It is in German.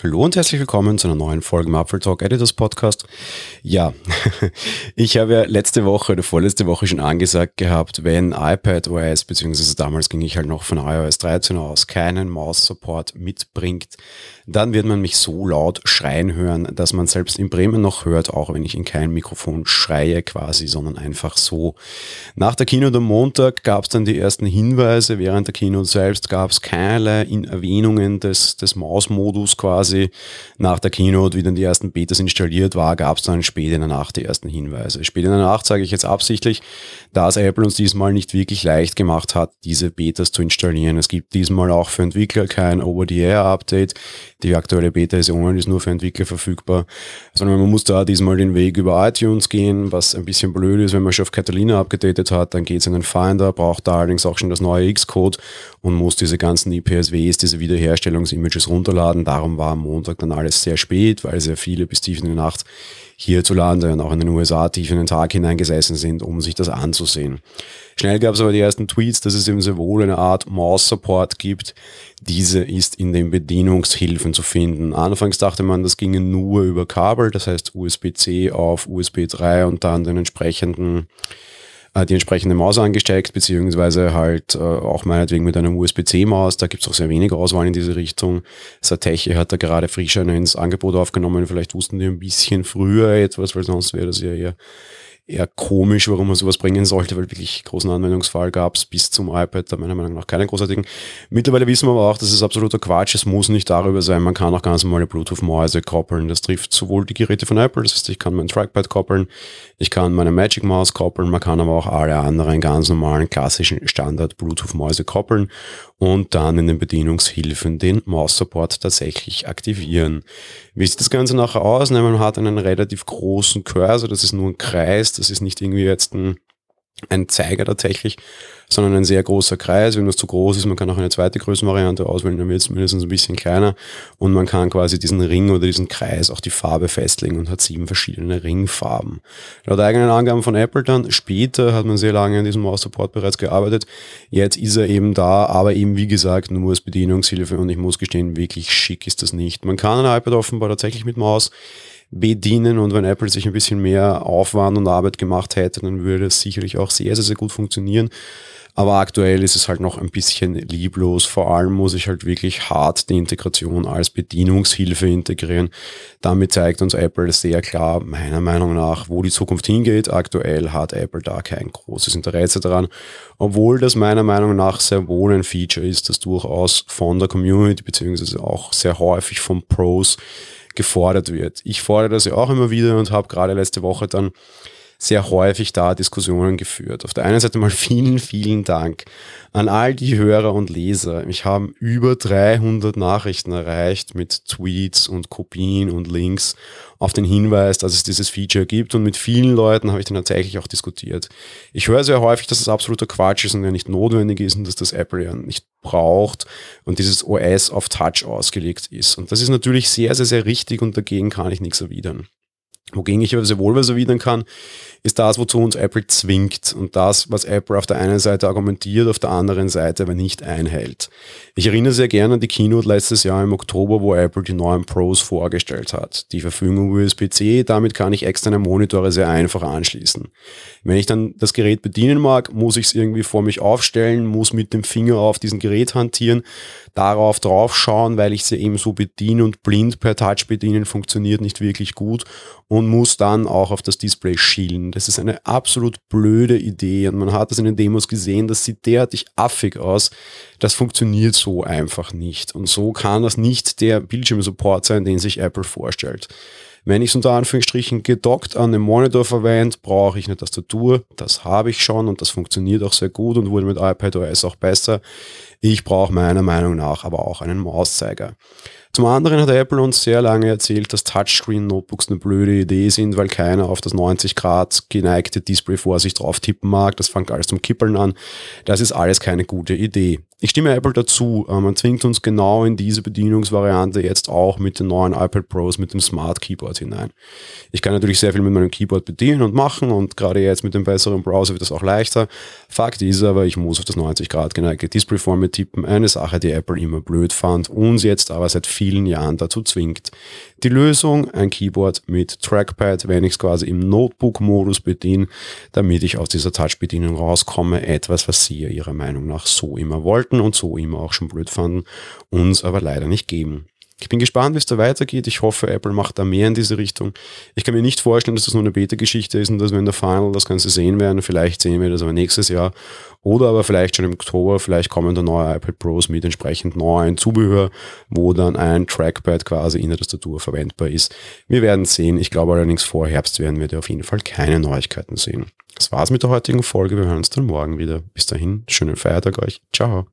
Hallo und herzlich willkommen zu einer neuen Folge im Apfel Talk Editors Podcast. Ja, ich habe ja letzte Woche oder vorletzte Woche schon angesagt gehabt, wenn iPad OS, beziehungsweise damals ging ich halt noch von iOS 13 aus, keinen Maus-Support mitbringt, dann wird man mich so laut schreien hören, dass man selbst in Bremen noch hört, auch wenn ich in kein Mikrofon schreie quasi, sondern einfach so. Nach der Keynote am Montag gab es dann die ersten Hinweise. Während der Keynote selbst gab es keinerlei Erwähnungen des, des Maus-Modus quasi. Nach der Keynote, wie dann die ersten Betas installiert war, gab es dann spät in der Nacht die ersten Hinweise. Spät in der Nacht sage ich jetzt absichtlich, da es Apple uns diesmal nicht wirklich leicht gemacht hat, diese Betas zu installieren. Es gibt diesmal auch für Entwickler kein Over-the-Air-Update. Die aktuelle Beta ist ohne ist nur für Entwickler verfügbar, sondern man muss da diesmal den Weg über iTunes gehen, was ein bisschen blöd ist, wenn man schon auf Catalina abgedatet hat, dann geht es in den Finder, braucht da allerdings auch schon das neue Xcode und muss diese ganzen IPSWs, diese Wiederherstellungsimages runterladen. Darum war am Montag dann alles sehr spät, weil sehr viele bis tief in die Nacht hierzulande und auch in den USA tief in den Tag hineingesessen sind, um sich das anzusehen. Schnell gab es aber die ersten Tweets, dass es eben sehr wohl eine Art Maus-Support gibt. Diese ist in den Bedienungshilfen zu finden. Anfangs dachte man, das ginge nur über Kabel, das heißt USB-C auf USB 3 und dann den entsprechenden die entsprechende Maus angesteckt, beziehungsweise halt äh, auch meinetwegen mit einer USB-C-Maus. Da gibt es auch sehr wenig Auswahl in diese Richtung. Satechi hat da gerade frisch eine ins Angebot aufgenommen. Vielleicht wussten die ein bisschen früher etwas, weil sonst wäre das ja eher eher komisch, warum man sowas bringen sollte, weil wirklich großen Anwendungsfall gab es bis zum iPad, da meiner Meinung nach keinen großartigen. Mittlerweile wissen wir aber auch, dass es absoluter Quatsch, es muss nicht darüber sein, man kann auch ganz normale Bluetooth-Mäuse koppeln. Das trifft sowohl die Geräte von Apple, das heißt, ich kann mein Trackpad koppeln, ich kann meine Magic Mouse koppeln, man kann aber auch alle anderen ganz normalen klassischen Standard-Bluetooth-Mäuse koppeln und dann in den Bedienungshilfen den Maus-Support tatsächlich aktivieren. Wie sieht das Ganze nachher aus? Man hat einen relativ großen Cursor, das ist nur ein Kreis, das ist nicht irgendwie jetzt ein ein Zeiger tatsächlich, sondern ein sehr großer Kreis. Wenn das zu groß ist, man kann auch eine zweite Größenvariante auswählen, dann wird es mindestens ein bisschen kleiner und man kann quasi diesen Ring oder diesen Kreis auch die Farbe festlegen und hat sieben verschiedene Ringfarben. Laut eigenen Angaben von Apple dann, später hat man sehr lange an diesem Maus-Support bereits gearbeitet, jetzt ist er eben da, aber eben wie gesagt nur als Bedienungshilfe und ich muss gestehen, wirklich schick ist das nicht. Man kann ein iPad offenbar tatsächlich mit Maus bedienen und wenn Apple sich ein bisschen mehr Aufwand und Arbeit gemacht hätte, dann würde es sicherlich auch sehr, sehr, sehr gut funktionieren. Aber aktuell ist es halt noch ein bisschen lieblos. Vor allem muss ich halt wirklich hart die Integration als Bedienungshilfe integrieren. Damit zeigt uns Apple sehr klar, meiner Meinung nach, wo die Zukunft hingeht. Aktuell hat Apple da kein großes Interesse daran. Obwohl das meiner Meinung nach sehr wohl ein Feature ist, das durchaus von der Community beziehungsweise auch sehr häufig von Pros gefordert wird. Ich fordere das ja auch immer wieder und habe gerade letzte Woche dann sehr häufig da Diskussionen geführt. Auf der einen Seite mal vielen, vielen Dank an all die Hörer und Leser. Mich haben über 300 Nachrichten erreicht mit Tweets und Kopien und Links auf den Hinweis, dass es dieses Feature gibt und mit vielen Leuten habe ich dann tatsächlich auch diskutiert. Ich höre sehr häufig, dass es absoluter Quatsch ist und ja nicht notwendig ist und dass das Apple ja nicht braucht und dieses OS auf Touch ausgelegt ist. Und das ist natürlich sehr, sehr, sehr richtig und dagegen kann ich nichts erwidern. Wogegen ich aber sehr wohl was erwidern kann, ist das, wozu uns Apple zwingt und das, was Apple auf der einen Seite argumentiert, auf der anderen Seite aber nicht einhält. Ich erinnere sehr gerne an die Keynote letztes Jahr im Oktober, wo Apple die neuen Pros vorgestellt hat. Die Verfügung USB-C, damit kann ich externe Monitore sehr einfach anschließen. Wenn ich dann das Gerät bedienen mag, muss ich es irgendwie vor mich aufstellen, muss mit dem Finger auf diesem Gerät hantieren, darauf drauf schauen, weil ich sie eben so bediene und blind per Touch bedienen funktioniert nicht wirklich gut muss dann auch auf das Display schielen. Das ist eine absolut blöde Idee und man hat das in den Demos gesehen, das sieht derartig affig aus. Das funktioniert so einfach nicht und so kann das nicht der Bildschirmsupport sein, den sich Apple vorstellt. Wenn ich es unter Anführungsstrichen gedockt an dem Monitor verwende, brauche ich eine Tastatur. Das habe ich schon und das funktioniert auch sehr gut und wurde mit iPadOS auch besser. Ich brauche meiner Meinung nach aber auch einen Mauszeiger. Zum anderen hat Apple uns sehr lange erzählt, dass Touchscreen-Notebooks eine blöde Idee sind, weil keiner auf das 90 Grad geneigte Display vor sich drauf tippen mag. Das fängt alles zum Kippeln an. Das ist alles keine gute Idee. Ich stimme Apple dazu. Äh, man zwingt uns genau in diese Bedienungsvariante jetzt auch mit den neuen iPad Pros mit dem Smart Keyboard hinein. Ich kann natürlich sehr viel mit meinem Keyboard bedienen und machen und gerade jetzt mit dem besseren Browser wird das auch leichter. Fakt ist aber, ich muss auf das 90 Grad geneigte Display vor mir tippen. Eine Sache, die Apple immer blöd fand, uns jetzt aber seit vielen vielen Jahren dazu zwingt. Die Lösung, ein Keyboard mit Trackpad, wenn ich es quasi im Notebook-Modus bediene, damit ich aus dieser Touch-Bedienung rauskomme. Etwas, was Sie Ihrer Meinung nach so immer wollten und so immer auch schon blöd fanden, uns aber leider nicht geben. Ich bin gespannt, wie es da weitergeht. Ich hoffe, Apple macht da mehr in diese Richtung. Ich kann mir nicht vorstellen, dass das nur eine Beta-Geschichte ist und dass wir in der Final das Ganze sehen werden. Vielleicht sehen wir das aber nächstes Jahr oder aber vielleicht schon im Oktober. Vielleicht kommen da neue iPad Pros mit entsprechend neuen Zubehör, wo dann ein Trackpad quasi in der Tastatur verwendbar ist. Wir werden sehen. Ich glaube allerdings vor Herbst werden wir da auf jeden Fall keine Neuigkeiten sehen. Das war's mit der heutigen Folge. Wir hören uns dann morgen wieder. Bis dahin, schönen Feiertag euch. Ciao.